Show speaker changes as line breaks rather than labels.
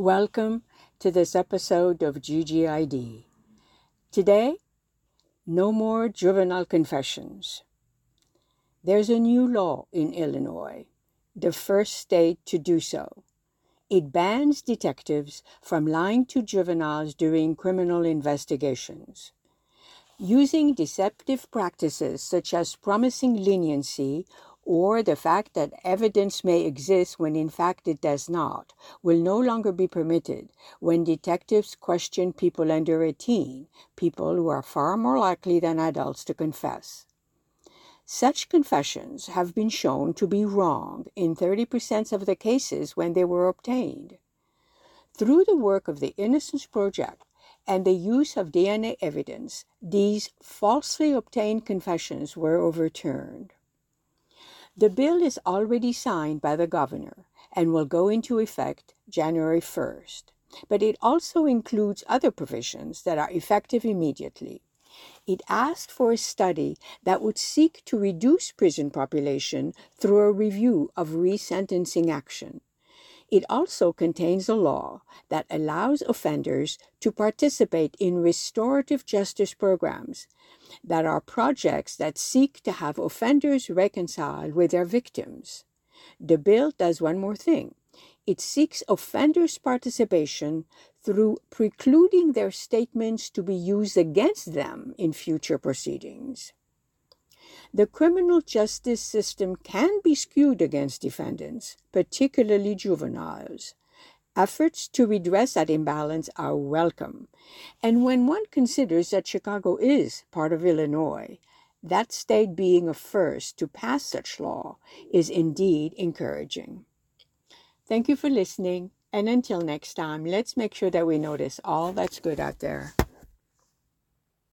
Welcome to this episode of GGID. Today, no more juvenile confessions. There's a new law in Illinois, the first state to do so. It bans detectives from lying to juveniles during criminal investigations. Using deceptive practices such as promising leniency or the fact that evidence may exist when in fact it does not, will no longer be permitted when detectives question people under 18, people who are far more likely than adults to confess. Such confessions have been shown to be wrong in 30% of the cases when they were obtained. Through the work of the Innocence Project and the use of DNA evidence, these falsely obtained confessions were overturned. The bill is already signed by the governor and will go into effect January 1st, but it also includes other provisions that are effective immediately. It asked for a study that would seek to reduce prison population through a review of resentencing action. It also contains a law that allows offenders to participate in restorative justice programs that are projects that seek to have offenders reconcile with their victims. The bill does one more thing it seeks offenders' participation through precluding their statements to be used against them in future proceedings. The criminal justice system can be skewed against defendants, particularly juveniles. Efforts to redress that imbalance are welcome. And when one considers that Chicago is part of Illinois, that state being a first to pass such law is indeed encouraging. Thank you for listening, and until next time, let's make sure that we notice all that's good out there.